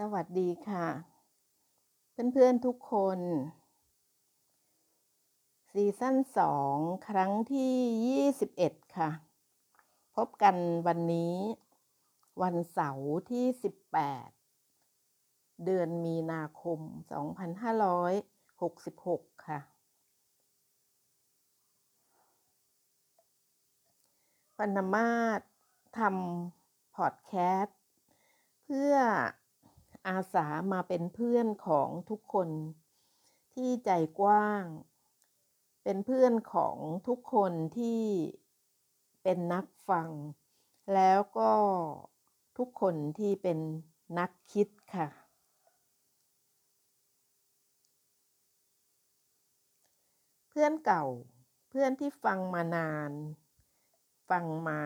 สวัสดีค่ะ เพื่อนๆทุกคน ซีซั่นสองครั้งที่ 21 ค่ะ พบกันวันนี้ วันเสาร์ที่ 18 เดือนมีนาคม 2566 ค่ะ ปนมาศทำพอดแคสต์เพื่อ อาสามาเป็นเพื่อนของทุกคน ที่ใจกว้าง เป็นเพื่อนของทุกคนที่เป็นนักฟัง แล้วก็ทุกคนที่เป็นนักคิดค่ะ เพื่อนเก่าเพื่อนที่ฟังมานาน ฟังมา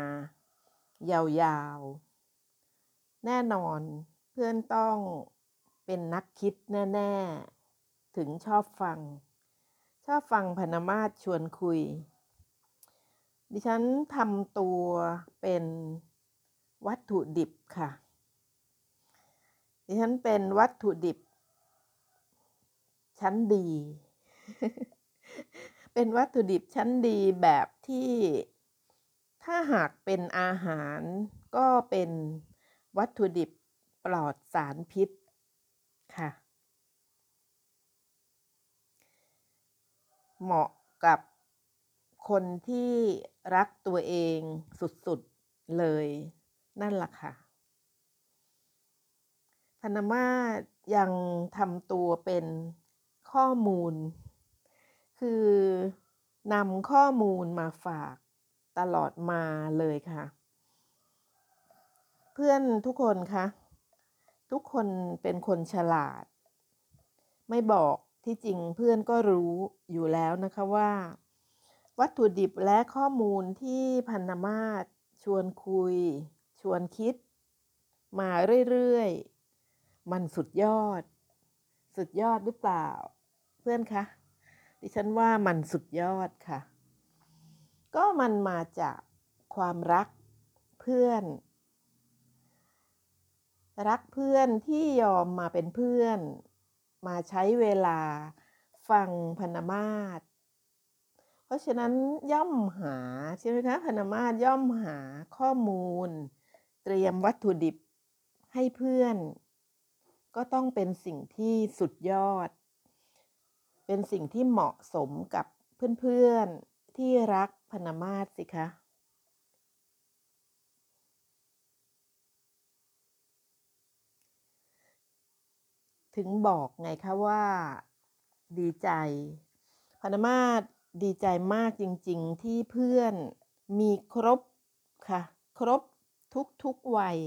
ยาวๆ แน่นอน พื่อนต้องเป็นนักคิดแน่ ๆ ถึงชอบฟัง ชอบฟังพนมาศชวนคุย ดิฉันทำตัวเป็นวัตถุดิบค่ะ ดิฉันเป็นวัตถุดิบ ชั้นดี เป็นวัตถุดิบชั้นดีแบบที่ถ้าหากเป็นอาหารก็เป็นวัตถุดิบ ลอดสารพิษค่ะ เหมาะกับคนที่รักตัวเองสุดๆเลยนั่นแหละค่ะพนมายังทำตัวเป็นข้อมูล คือนำข้อมูลมาฝากตลอดมาเลยค่ะ เพื่อนทุกคนคะ ทุกคนเป็นคนฉลาด ไม่บอกที่จริงเพื่อนก็รู้อยู่แล้วนะคะว่า วัตถุดิบและข้อมูลที่พันธมาศชวนคุย ชวนคิด มาเรื่อยๆ มันสุดยอด สุดยอดหรือเปล่า เพื่อนคะดิฉันว่ามันสุดยอดค่ะ ก็มันมาจากความรักเพื่อน รักเพื่อนที่ยอมมาเป็นเพื่อน มาใช้เวลาฟังพนมาศเพราะฉะนั้นย่อมหาใช่ไหมคะพนมาศย่อมหาข้อมูล เตรียมวัตถุดิบให้เพื่อน ก็ต้องเป็นสิ่งที่สุดยอด เป็นสิ่งที่เหมาะสมกับเพื่อนๆที่รักพนมาศสิคะ ถึงบอกไงคะว่าดีใจพนมาศดีใจมากจริงๆ ที่เพื่อนมีครบค่ะ ครบทุกๆวัย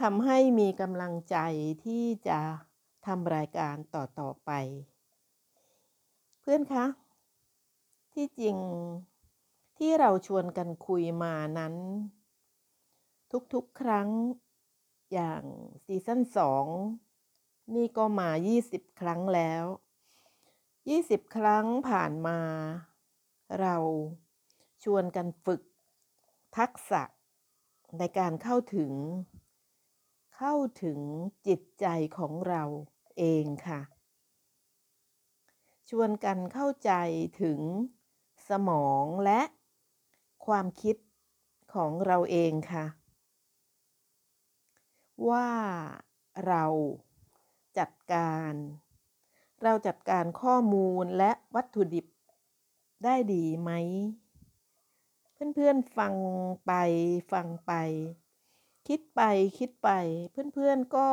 ทำให้มีกำลังใจที่จะทำรายการต่อๆไป เพื่อนคะ ที่จริงที่เราชวนกันคุยมานั้น ทุกๆครั้งอย่างซีซั่นสอง นี่ก็มา 20 ครั้งแล้ว 20 ครั้งผ่านมา เราชวนกันฝึก ทักษะในการเข้าถึง เข้าถึงจิตใจของเราเองค่ะ ชวนกันเข้าใจถึงสมองและความคิดของเราเองค่ะ ว่าเรา จัดการ เราจัดการข้อมูลและวัตถุดิบได้ดีไหม เพื่อนๆฟังไปฟังไป คิดไปคิดไป เพื่อนๆก็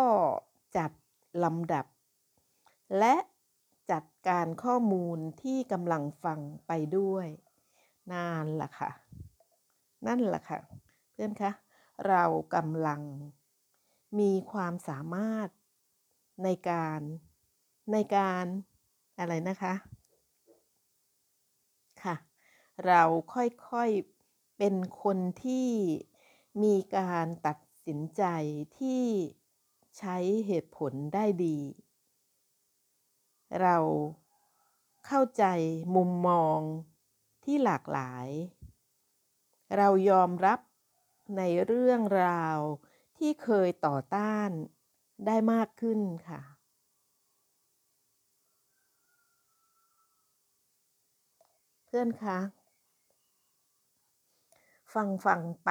จัดลำดับ และจัดการข้อมูลที่กำลังฟังไปด้วยนั่นแหละค่ะ นั่นแหละค่ะ เพื่อนคะ เรากำลังมีความสามารถ ในการในการอะไรนะคะค่ะเราค่อยๆเป็นคนที่มีการตัดสินใจที่ใช้เหตุผลได้ดี เราเข้าใจมุมมองที่หลากหลาย เรายอมรับในเรื่องราวที่เคยต่อต้าน ได้มากขึ้นค่ะ เพื่อนคะฟังฟังไป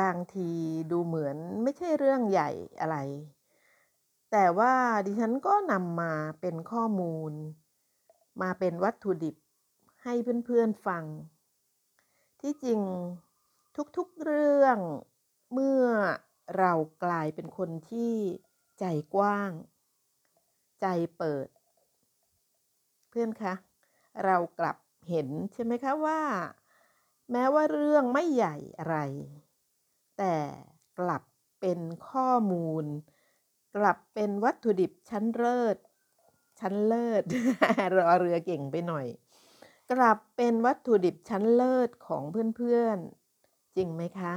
บางทีดูเหมือนไม่ใช่เรื่องใหญ่อะไร แต่ว่าดิฉันก็นำมาเป็นข้อมูล มาเป็นวัตถุดิบให้เพื่อนๆฟัง ที่จริงทุกๆเรื่องเมื่อ เรากลายเป็นคนที่ใจกว้าง ใจเปิด เพื่อนคะ เรากลับเห็นใช่ไหมคะว่า แม้ว่าเรื่องไม่ใหญ่อะไร แต่กลับเป็นข้อมูล กลับเป็นวัตถุดิบชั้นเลิศชั้นเลิศรอเรือเก่งไปหน่อย กลับเป็นวัตถุดิบชั้นเลิศของเพื่อนๆ จริงไหมคะ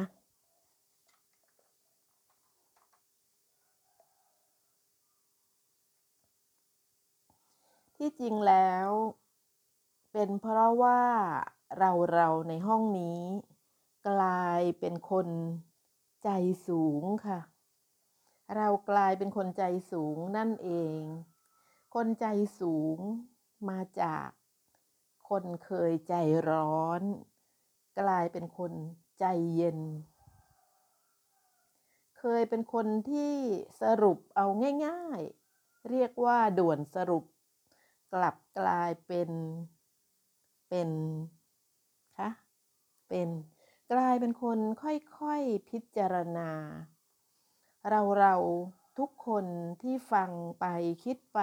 ที่จริงแล้ว เป็นเพราะว่าเราเราในห้องนี้ กลายเป็นคนใจสูงค่ะ เรากลายเป็นคนใจสูงนั่นเอง คนใจสูงมาจากคนเคยใจร้อน กลายเป็นคนใจเย็น เคยเป็นคนที่สรุปเอาง่าย ๆ เรียกว่าด่วนสรุป กลับกลายเป็น เป็นคะเป็นกลายเป็นคนค่อยๆพิจารณา เราเราทุกคนที่ฟังไปคิดไป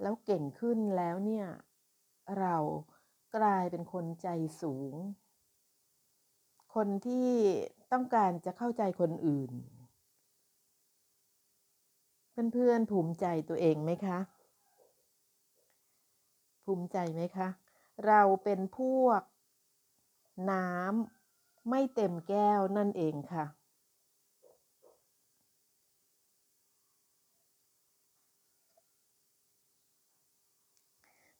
แล้วเก่งขึ้นแล้วเนี่ย เรากลายเป็นคนใจสูง คนที่ต้องการจะเข้าใจคนอื่น เพื่อนๆภูมิใจตัวเองไหมคะ ภูมิใจไหมคะ เราเป็นพวก น้ำไม่เต็มแก้วนั่นเองค่ะ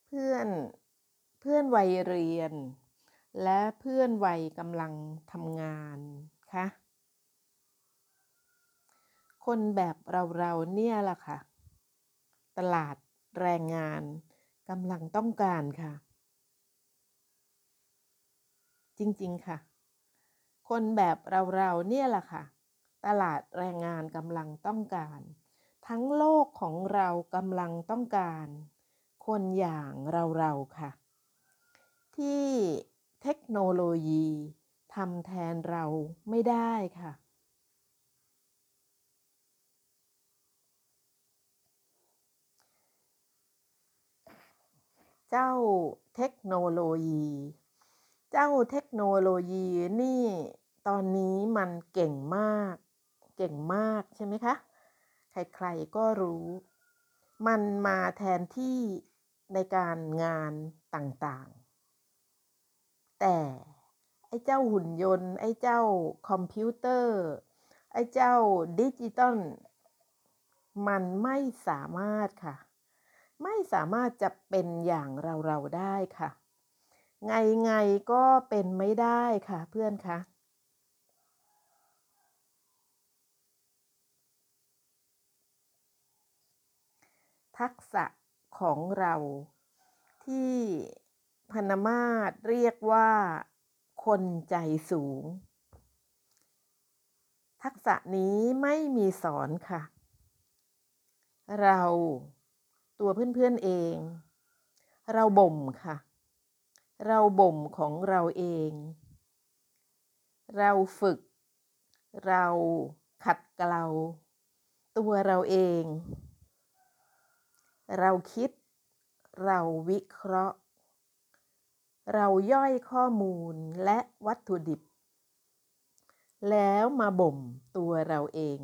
เพื่อนเพื่อนวัยเรียน และเพื่อนวัยกำลังทำงานคะคนแบบเราเราเนี่ยล่ะค่ะ ตลาดแรงงาน กำลังต้องการค่ะ จริงๆค่ะ คนแบบเราๆเนี่ยแหละค่ะ ตลาดแรงงานกำลังต้องการ ทั้งโลกของเรากำลังต้องการ คนอย่างเราๆค่ะ ที่เทคโนโลยีทำแทนเราไม่ได้ค่ะ เจ้าเทคโนโลยี เจ้าเทคโนโลยีนี่ตอนนี้มันเก่งมาก เก่งมากใช่ไหมคะ ใครๆก็รู้ มันมาแทนที่ในการงานต่างๆ แต่ไอ้เจ้าหุ่นยนต์ ไอ้เจ้าคอมพิวเตอร์ ไอ้เจ้าดิจิตอลมันไม่สามารถค่ะ ไม่สามารถจะเป็นอย่างเราเราได้ค่ะ ไงไงก็เป็นไม่ได้ค่ะเพื่อนคะทักษะของเรา ที่พนมาตเรียกว่า คนใจสูง ทักษะนี้ไม่มีสอนค่ะ เรา ตัวเพื่อนๆเอง เราบ่มค่ะ เราบ่มของเราเอง เราฝึก เราขัดเกลา ตัวเราเอง เราคิด เราวิเคราะห์ เราย่อยข้อมูลและวัตถุดิบ แล้วมาบ่มตัวเราเอง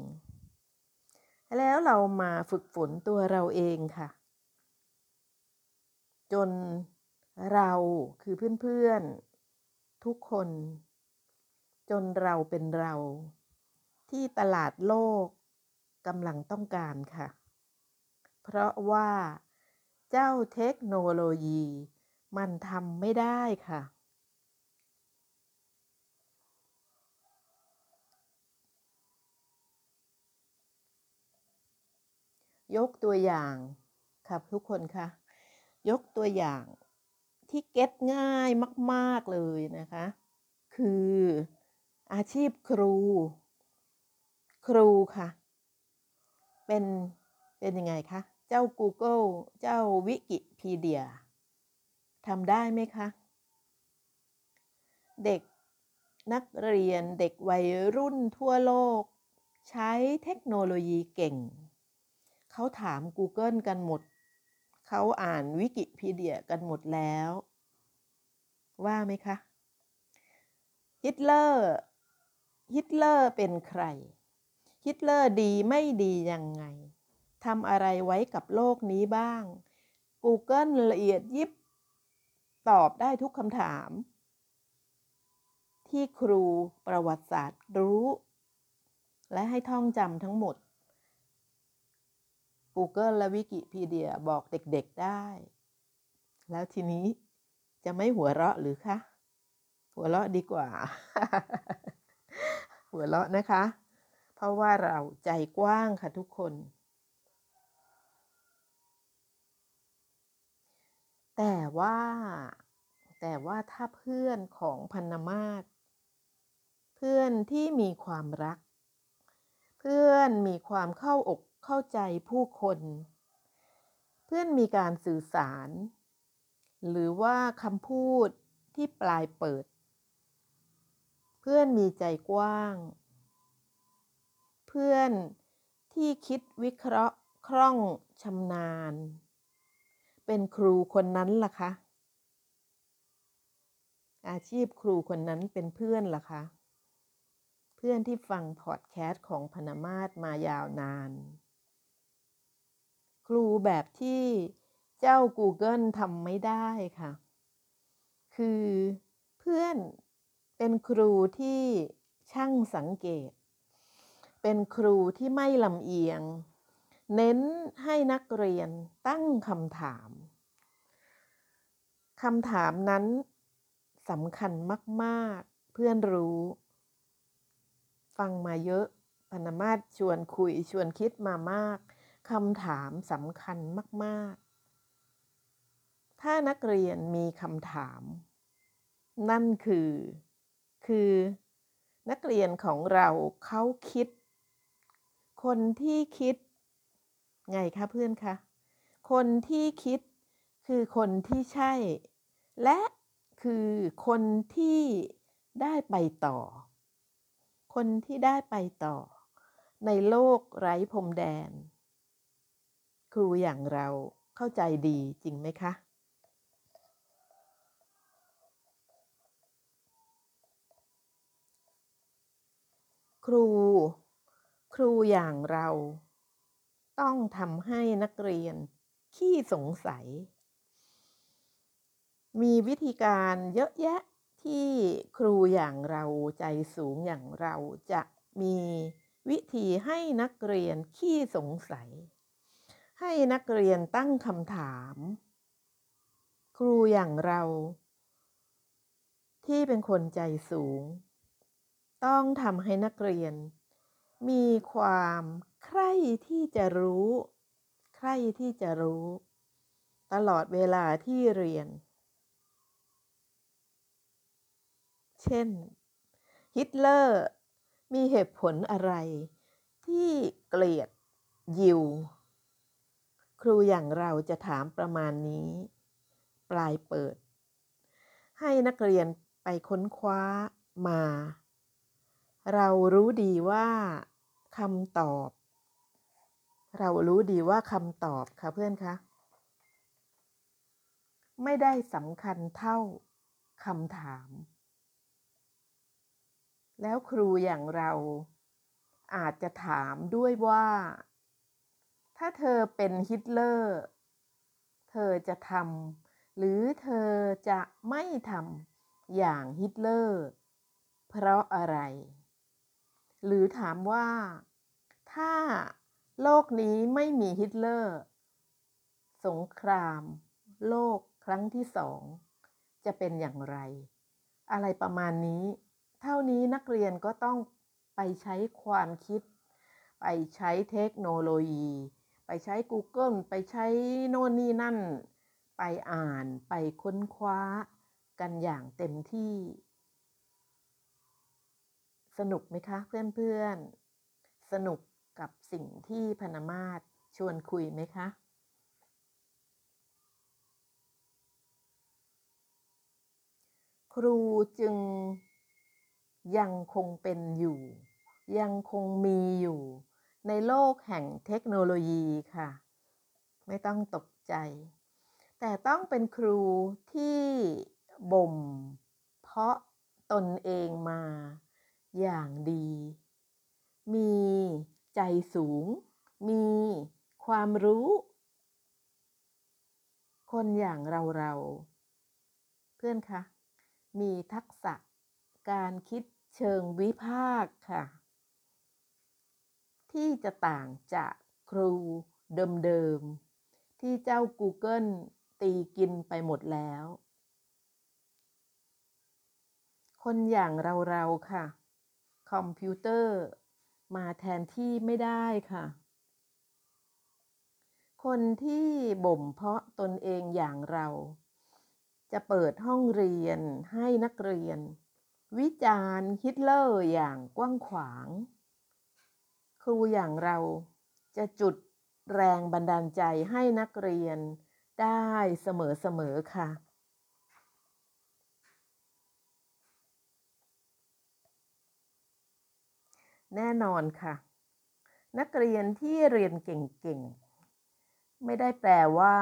แล้วเรามาฝึกฝนตัวเราเองค่ะ จนเราคือเพื่อนๆ ทุกคน จนเราเป็นเรา ที่ตลาดโลกกำลังต้องการค่ะ เพราะว่าเจ้าเทคโนโลยี มันทำไม่ได้ค่ะ ยกตัวอย่างครับทุกคนคะ ยกตัวอย่างที่เก็ตง่ายมาก ๆเลยนะคะ คืออาชีพครู ครูค่ะ เป็นเป็นยังไงคะ เจ้า Google เจ้าวิกิพีเดียทำได้ไหมคะ เด็กนักเรียนเด็กวัยรุ่นทั่วโลก ใช้เทคโนโลยีเก่ง เขาถาม Google กันหมด เขาอ่านวิกิพีเดียกันหมดแล้ว ว่าไหมคะ ฮิตเลอร์ ฮิตเลอร์เป็นใคร ฮิตเลอร์ดีไม่ดียังไงทำอะไรไว้กับโลกนี้บ้าง Google ละเอียดยิบ ตอบได้ทุกคำถาม ที่ครูประวัติศาสตร์รู้ และให้ท่องจำทั้งหมด Google และวิกิพีเดียบอกเด็กๆได้ แล้วทีนี้จะไม่หัวเราะหรือคะ หัวเราะดีกว่า หัวเราะนะคะ เพราะว่าเราใจกว้างค่ะทุกคน แต่ว่า แต่ว่าถ้าเพื่อนของพันนมาศเพื่อนที่มีความรัก เพื่อนมีความเข้าอก เข้าใจผู้คน เพื่อนมีการสื่อสาร หรือว่าคำพูดที่ปลายเปิด เพื่อนมีใจกว้าง เพื่อนที่คิดวิเคราะห์คล่องชำนาญ เป็นครูคนนั้นล่ะคะอาชีพครูคนนั้นเป็นเพื่อนล่ะคะ เพื่อนที่ฟังพอดแคสต์ของพนมาศมายาวนาน รูแบบที่เจ้า Google ทำไม่ได้ค่ะ คือเพื่อนเป็นครูที่ช่างสังเกต เป็นครูที่ไม่ลำเอียง เน้นให้นักเรียนตั้งคำถามคำถามนั้นสำคัญมาก ๆ เพื่อนรู้ ฟังมาเยอะปนมาศชวนคุยชวนคิดมามาก คำถามสำคัญมาก ๆ ถ้านักเรียนมีคำถาม นั่นคือ คือ นักเรียนของเราเขาคิด คนที่คิด ไงคะเพื่อนคะ คนที่คิดคือคนที่ใช่ และคือคนที่ได้ไปต่อ คนที่ได้ไปต่อ ในโลกไร้พรมแดน ครูอย่างเราเข้าใจดีจริงไหมคะ ครู ครูอย่างเรา ต้องทำให้นักเรียน ขี้สงสัย มีวิธีการเยอะแยะที่ครูอย่างเราใจสูงอย่างเราจะมีวิธีให้นักเรียนขี้สงสัย ให้นักเรียนตั้งคำถาม ครูอย่างเรา ที่เป็นคนใจสูง ต้องทำให้นักเรียน มีความใคร่ที่จะรู้ ใคร่ที่จะรู้ ตลอดเวลาที่เรียน เช่น ฮิตเลอร์มีเหตุผลอะไร ที่เกลียดยิว ครูอย่างเราจะถามประมาณนี้ ปลายเปิด ให้นักเรียนไปค้นคว้ามา เรารู้ดีว่าคำตอบ เรารู้ดีว่าคำตอบค่ะเพื่อนคะไม่ได้สำคัญเท่าคำถาม แล้วครูอย่างเราอาจจะถามด้วยว่า ถ้าเธอเป็นฮิตเลอร์ เธอจะทำหรือเธอจะไม่ทำอย่างฮิตเลอร์ เพราะอะไร หรือถามว่า ถ้าโลกนี้ไม่มีฮิตเลอร์ สงคราม โลกครั้งที่สองจะเป็นอย่างไร อะไรประมาณนี้ เท่านี้นักเรียนก็ต้องไปใช้ความคิด ไปใช้เทคโนโลยี ไปใช้ Google ไปใช้โน่นนี่นั่น ไปอ่านไปค้นคว้ากันอย่างเต็มที่ สนุกไหมคะเพื่อนๆ สนุกกับสิ่งที่พนมาศชวนคุยไหมคะครูจึงยังคงเป็นอยู่ ยังคงมีอยู่ ในโลกแห่งเทคโนโลยีค่ะ ไม่ต้องตกใจ แต่ต้องเป็นครูที่บ่ม เพาะตนเองมาอย่างดี มีใจสูง มีความรู้ คนอย่างเราเราเพื่อนคะ มีทักษะการคิดเชิงวิพากษ์ค่ะ ที่จะต่างจากครูเดิมๆ ที่เจ้า Google ตีกินไปหมดแล้ว คนอย่างเราๆค่ะ คอมพิวเตอร์มาแทนที่ไม่ได้ค่ะ คนที่บ่มเพาะตนเองอย่างเรา จะเปิดห้องเรียนให้นักเรียน วิจารณ์ฮิตเลอร์อย่างกว้างขวาง รูอย่างเราจะจุดแรงบันดาลใจให้นักเรียนได้เสมอๆค่ะ แน่นอนค่ะ นักเรียนที่เรียนเก่งๆ ไม่ได้แปลว่า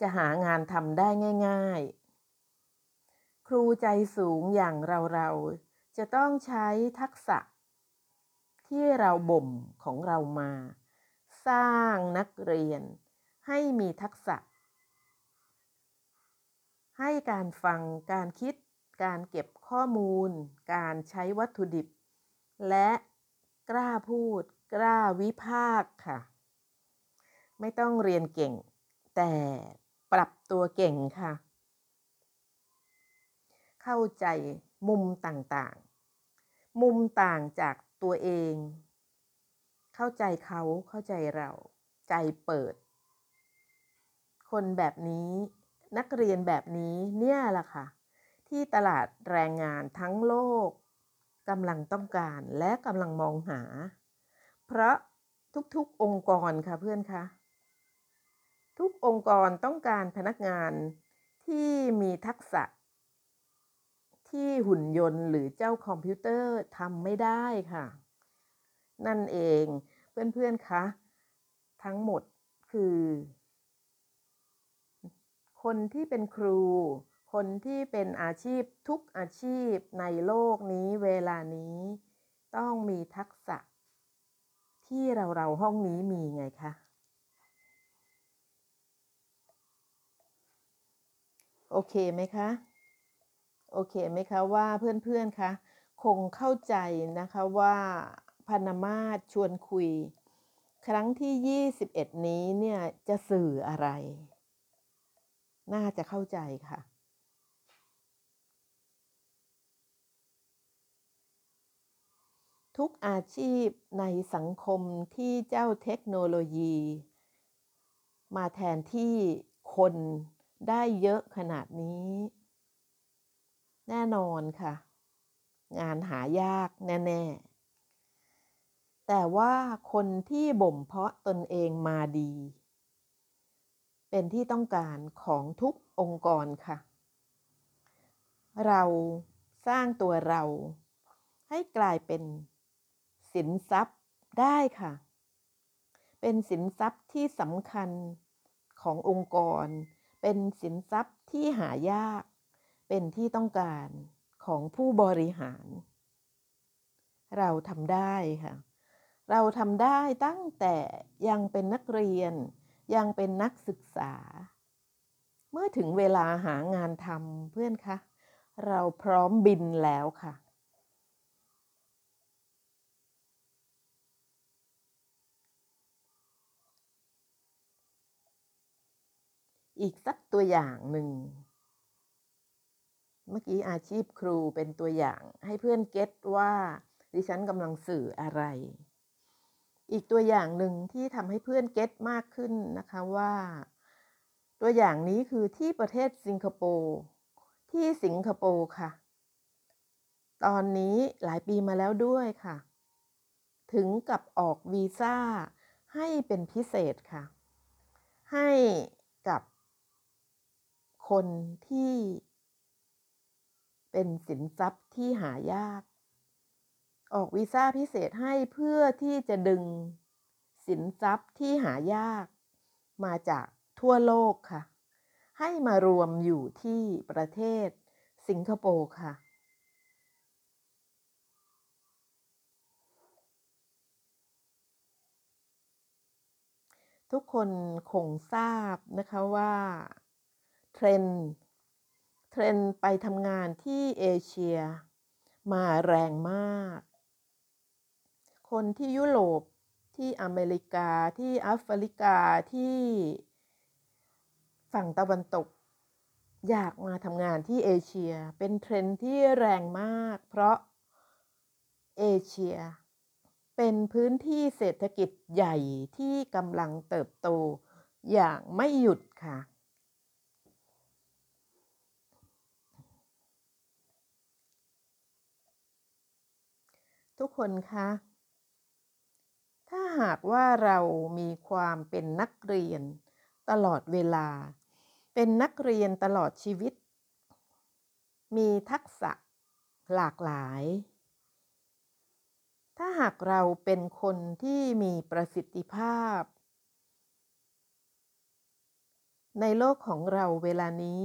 จะหางานทำได้ง่าย ๆ ครูใจสูงอย่างเราๆ จะต้องใช้ทักษะ ที่เราบ่มของเรามา สร้างนักเรียน ให้มีทักษะ ให้การฟังการคิด การเก็บข้อมูล การใช้วัตถุดิบ และกล้าพูด กล้าวิพากษ์ค่ะ ไม่ต้องเรียนเก่ง แต่ปรับตัวเก่งค่ะ เข้าใจมุมต่างๆ มุมต่างจาก ตัวเอง เข้าใจเขาเข้าใจเรา ใจเปิด คนแบบนี้นักเรียนแบบนี้เนี่ยแหละค่ะ ที่ตลาดแรงงานทั้งโลกกำลังต้องการและกำลังมองหา เพราะทุกๆองค์กรค่ะเพื่อนคะทุกองค์กรต้องการพนักงานที่มีทักษะ ที่หุ่นยนต์หรือเจ้าคอมพิวเตอร์ทำไม่ได้ค่ะ นั่นเองเพื่อนๆคะทั้งหมดคือ คนที่เป็นครู คนที่เป็นอาชีพทุกอาชีพในโลกนี้เวลานี้ ต้องมีทักษะ ที่เราเราห้องนี้มีไงคะโอเคไหมคะ โอเคไหมคะว่าเพื่อนๆคะคงเข้าใจนะคะว่าพนามาศชวนคุย ครั้งที่ 21 นี้เนี่ยจะสื่ออะไร น่าจะเข้าใจค่ะ ทุกอาชีพในสังคมที่เจ้าเทคโนโลยี มาแทนที่คนได้เยอะขนาดนี้ แน่นอนค่ะ งานหายากแน่ๆ แต่ว่าคนที่บ่มเพาะตนเองมาดี เป็นที่ต้องการของทุกองค์กรค่ะ เราสร้างตัวเราให้กลายเป็นสินทรัพย์ได้ค่ะ เป็นสินทรัพย์ที่สำคัญขององค์กร เป็นสินทรัพย์ที่หายาก เป็นที่ต้องการของผู้บริหาร เราทำได้ค่ะ เราทำได้ตั้งแต่ยังเป็นนักเรียน ยังเป็นนักศึกษา เมื่อถึงเวลาหางานทำเพื่อนคะ เราพร้อมบินแล้วค่ะอีกสักตัวอย่างหนึ่ง เมื่อกี้อาชีพครูเป็นตัวอย่างให้เพื่อนเก็ตว่า ดิฉันกำลังสื่ออะไร อีกตัวอย่างหนึ่งที่ทำให้เพื่อนเก็ตมากขึ้นนะคะว่า ตัวอย่างนี้คือที่ประเทศสิงคโปร์ที่สิงคโปร์ค่ะ ตอนนี้หลายปีมาแล้วด้วยค่ะ ถึงกับออกวีซ่าให้เป็นพิเศษค่ะ ให้กับคนที่ เป็นสินทรัพย์ที่หายาก ออกวีซ่าพิเศษให้เพื่อที่จะดึงสินทรัพย์ที่หายาก มาจากทั่วโลกค่ะ ให้มารวมอยู่ที่ประเทศสิงคโปร์ค่ะทุกคนคงทราบนะคะว่า trend trend ไปทำงานที่เอเชีย มาแรงมาก คนที่ยุโรปที่อเมริกาที่แอฟริกาที่ฝั่งตะวันตก อยากมาทำงานที่เอเชีย เป็นเทรนที่แรงมาก เพราะเอเชีย เป็นพื้นที่เศรษฐกิจใหญ่ที่กำลังเติบโตอย่างไม่หยุดค่ะ ทุกคนคะ ถ้าหากว่าเรามีความเป็นนักเรียนตลอดเวลา เป็นนักเรียนตลอดชีวิต มีทักษะหลากหลาย ถ้าหากเราเป็นคนที่มีประสิทธิภาพ ในโลกของเราเวลานี้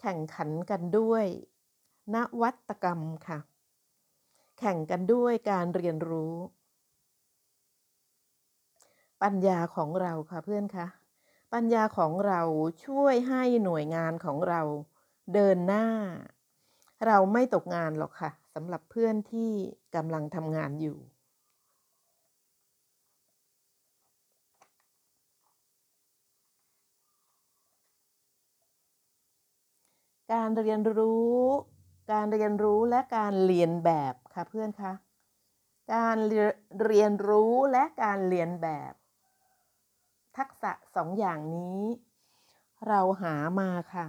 แข่งขันกันด้วย นวัตกรรมค่ะ แข่งกันด้วยการเรียนรู้ ปัญญาของเราค่ะเพื่อนคะปัญญาของเราช่วยให้หน่วยงานของเราเดินหน้า เราไม่ตกงานหรอกค่ะสำหรับเพื่อนที่กำลังทำงานอยู่ การเรียนรู้ การเรียนรู้และการเรียนแบบ ค่ะเพื่อนคะการเรียนรู้และการเรียนแบบ ทักษะสองอย่างนี้ เราหามาค่ะ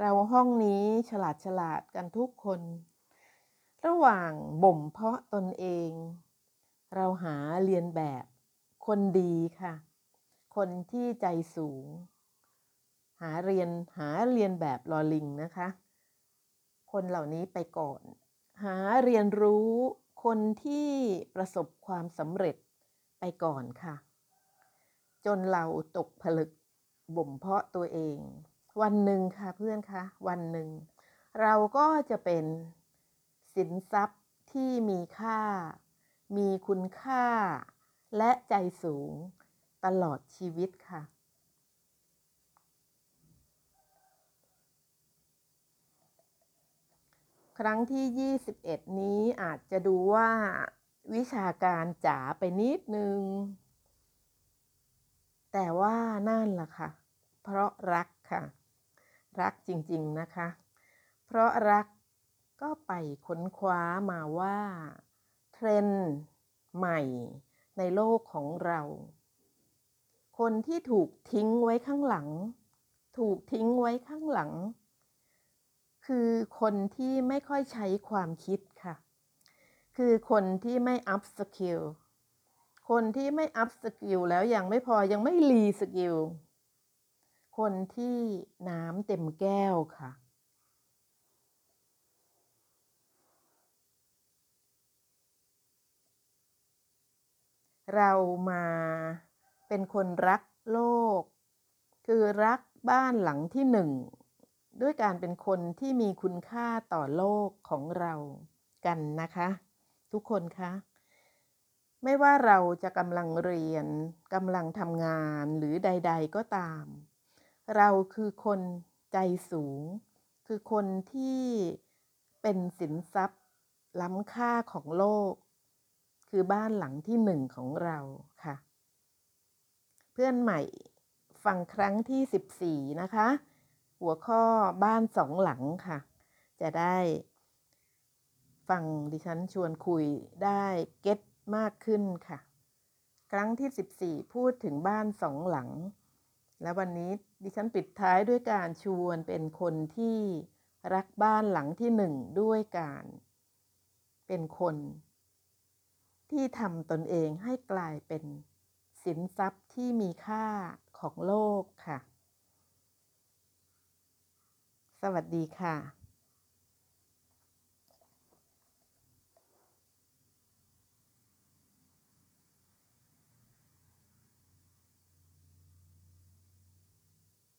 เราห้องนี้ฉลาดฉลาดกันทุกคน ระหว่างบ่มเพาะตนเอง เราหาเรียนแบบ คนดีค่ะ คนที่ใจสูง หาเรียนหาเรียนแบบลอลิงนะคะ คนเหล่านี้ไปก่อน หาเรียนรู้คนที่ประสบความสำเร็จไปก่อนค่ะ จนเราตกผลึกบ่มเพาะตัวเอง วันหนึ่งค่ะเพื่อนคะวันหนึ่ง เราก็จะเป็นสินทรัพย์ที่มีค่า มีคุณค่า และใจสูงตลอดชีวิตค่ะ ครั้งที่ 21 นี้อาจจะดูว่าวิชาการจ๋าไปนิดนึง แต่ว่านั่นล่ะค่ะ เพราะรักค่ะ รักจริงๆนะคะ เพราะรักก็ไปค้นคว้ามาว่า เทรนด์ใหม่ในโลกของเรา คนที่ถูกทิ้งไว้ข้างหลัง ถูกทิ้งไว้ข้างหลัง คือคนที่ไม่ค่อยใช้ความคิดค่ะ คือคนที่ไม่ upskill คนที่ไม่ upskill แล้วยังไม่พอยังไม่ reskill คนที่น้ำเต็มแก้วค่ะ เรามาเป็นคนรักโลก คือรักบ้านหลังที่หนึ่ง ด้วยการเป็นคนที่มีคุณค่าต่อโลกของเรากันนะคะ ทุกคนคะไม่ว่าเราจะกำลังเรียนกำลังทำงานหรือใด ๆก็ตาม เราคือคนใจสูง คือคนที่เป็นสินทรัพย์ล้ำค่าของโลก คือบ้านหลังที่หนึ่งของเราค่ะ เพื่อนใหม่ฟังครั้งที่ 14 นะคะ หัวข้อบ้านสองหลังค่ะ จะได้ฟังดิฉันชวนคุยได้เก็ตมากขึ้นค่ะ ครั้งที่ 14 พูดถึงบ้านสองหลัง และวันนี้ดิฉันปิดท้ายด้วยการชวนเป็นคนที่รักบ้านหลังที่หนึ่งด้วยการ เป็นคน ที่ทำตนเองให้กลายเป็นสินทรัพย์ที่มีค่าของโลกค่ะ วัสดีค่ะ